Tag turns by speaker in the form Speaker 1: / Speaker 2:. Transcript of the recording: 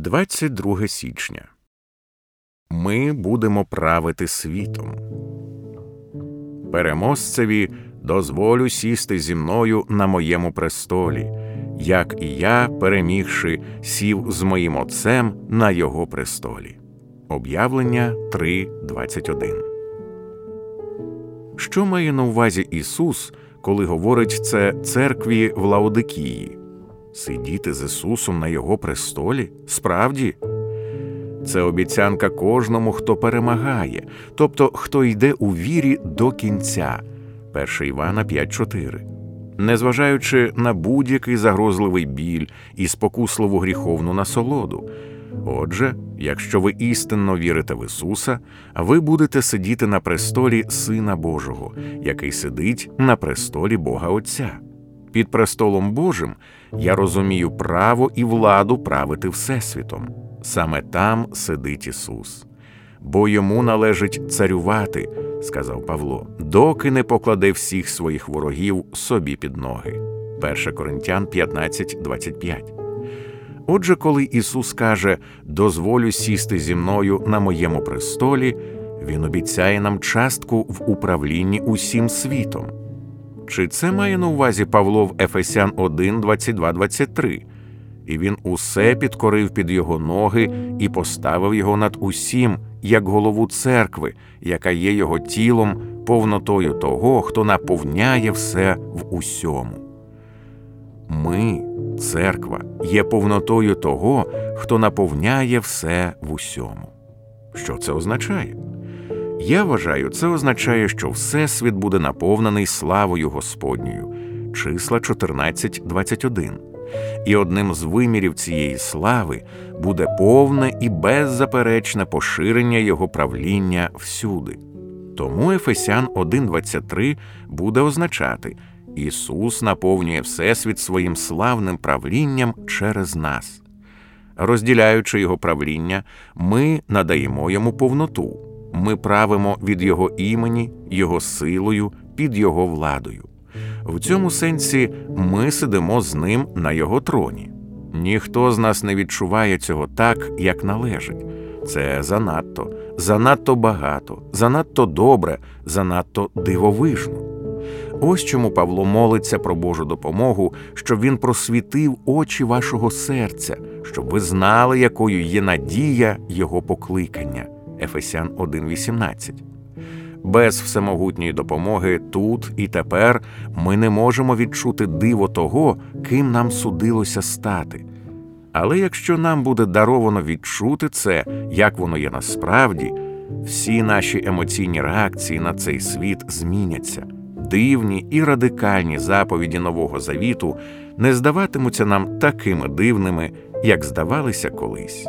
Speaker 1: 22 січня. Ми будемо правити світом. Переможцеві дозволю сісти зі мною на моєму престолі, як і я, перемігши, сів з моїм отцем на його престолі. Об'явлення 3.21 Що має на увазі Ісус, коли говорить це церкві в Лаодикії? Сидіти з Ісусом на Його престолі? Справді? Це обіцянка кожному, хто перемагає, тобто хто йде у вірі до кінця. 1 Івана 5.4 Незважаючи на будь-який загрозливий біль і спокусливу гріховну насолоду. Отже, якщо ви істинно вірите в Ісуса, ви будете сидіти на престолі Сина Божого, який сидить на престолі Бога Отця. Під престолом Божим я розумію право і владу правити Всесвітом. Саме там сидить Ісус. Бо йому належить царювати, сказав Павло, доки не покладе всіх своїх ворогів собі під ноги. 1 Коринтян 15.25 Отже, коли Ісус каже дозволю сісти зі мною на моєму престолі, Він обіцяє нам частку в управлінні усім світом. Чи це має на увазі Павло в Ефесян 1, 22, 23? І він усе підкорив під його ноги і поставив його над усім, як голову церкви, яка є його тілом, повнотою того, хто наповняє все в усьому. Ми, церква, є повнотою того, хто наповняє все в усьому. Що це означає? Я вважаю, це означає, що Всесвіт буде наповнений славою Господньою, числа 14.21. І одним з вимірів цієї слави буде повне і беззаперечне поширення його правління всюди. Тому Ефесян 1.23 буде означати Ісус наповнює Всесвіт своїм славним правлінням через нас. Розділяючи його правління, ми надаємо йому повноту, ми правимо від Його імені, Його силою, під Його владою. В цьому сенсі ми сидимо з ним на його троні. Ніхто з нас не відчуває цього так, як належить. Це занадто, занадто багато, занадто добре, занадто дивовижно. Ось чому Павло молиться про Божу допомогу, щоб він просвітив очі вашого серця, щоб ви знали, якою є надія Його покликання. Ефесян 1.18 без всемогутньої допомоги тут і тепер ми не можемо відчути диво того, ким нам судилося стати. Але якщо нам буде даровано відчути це, як воно є насправді, всі наші емоційні реакції на цей світ зміняться. Дивні і радикальні заповіді Нового Завіту не здаватимуться нам такими дивними, як здавалися колись.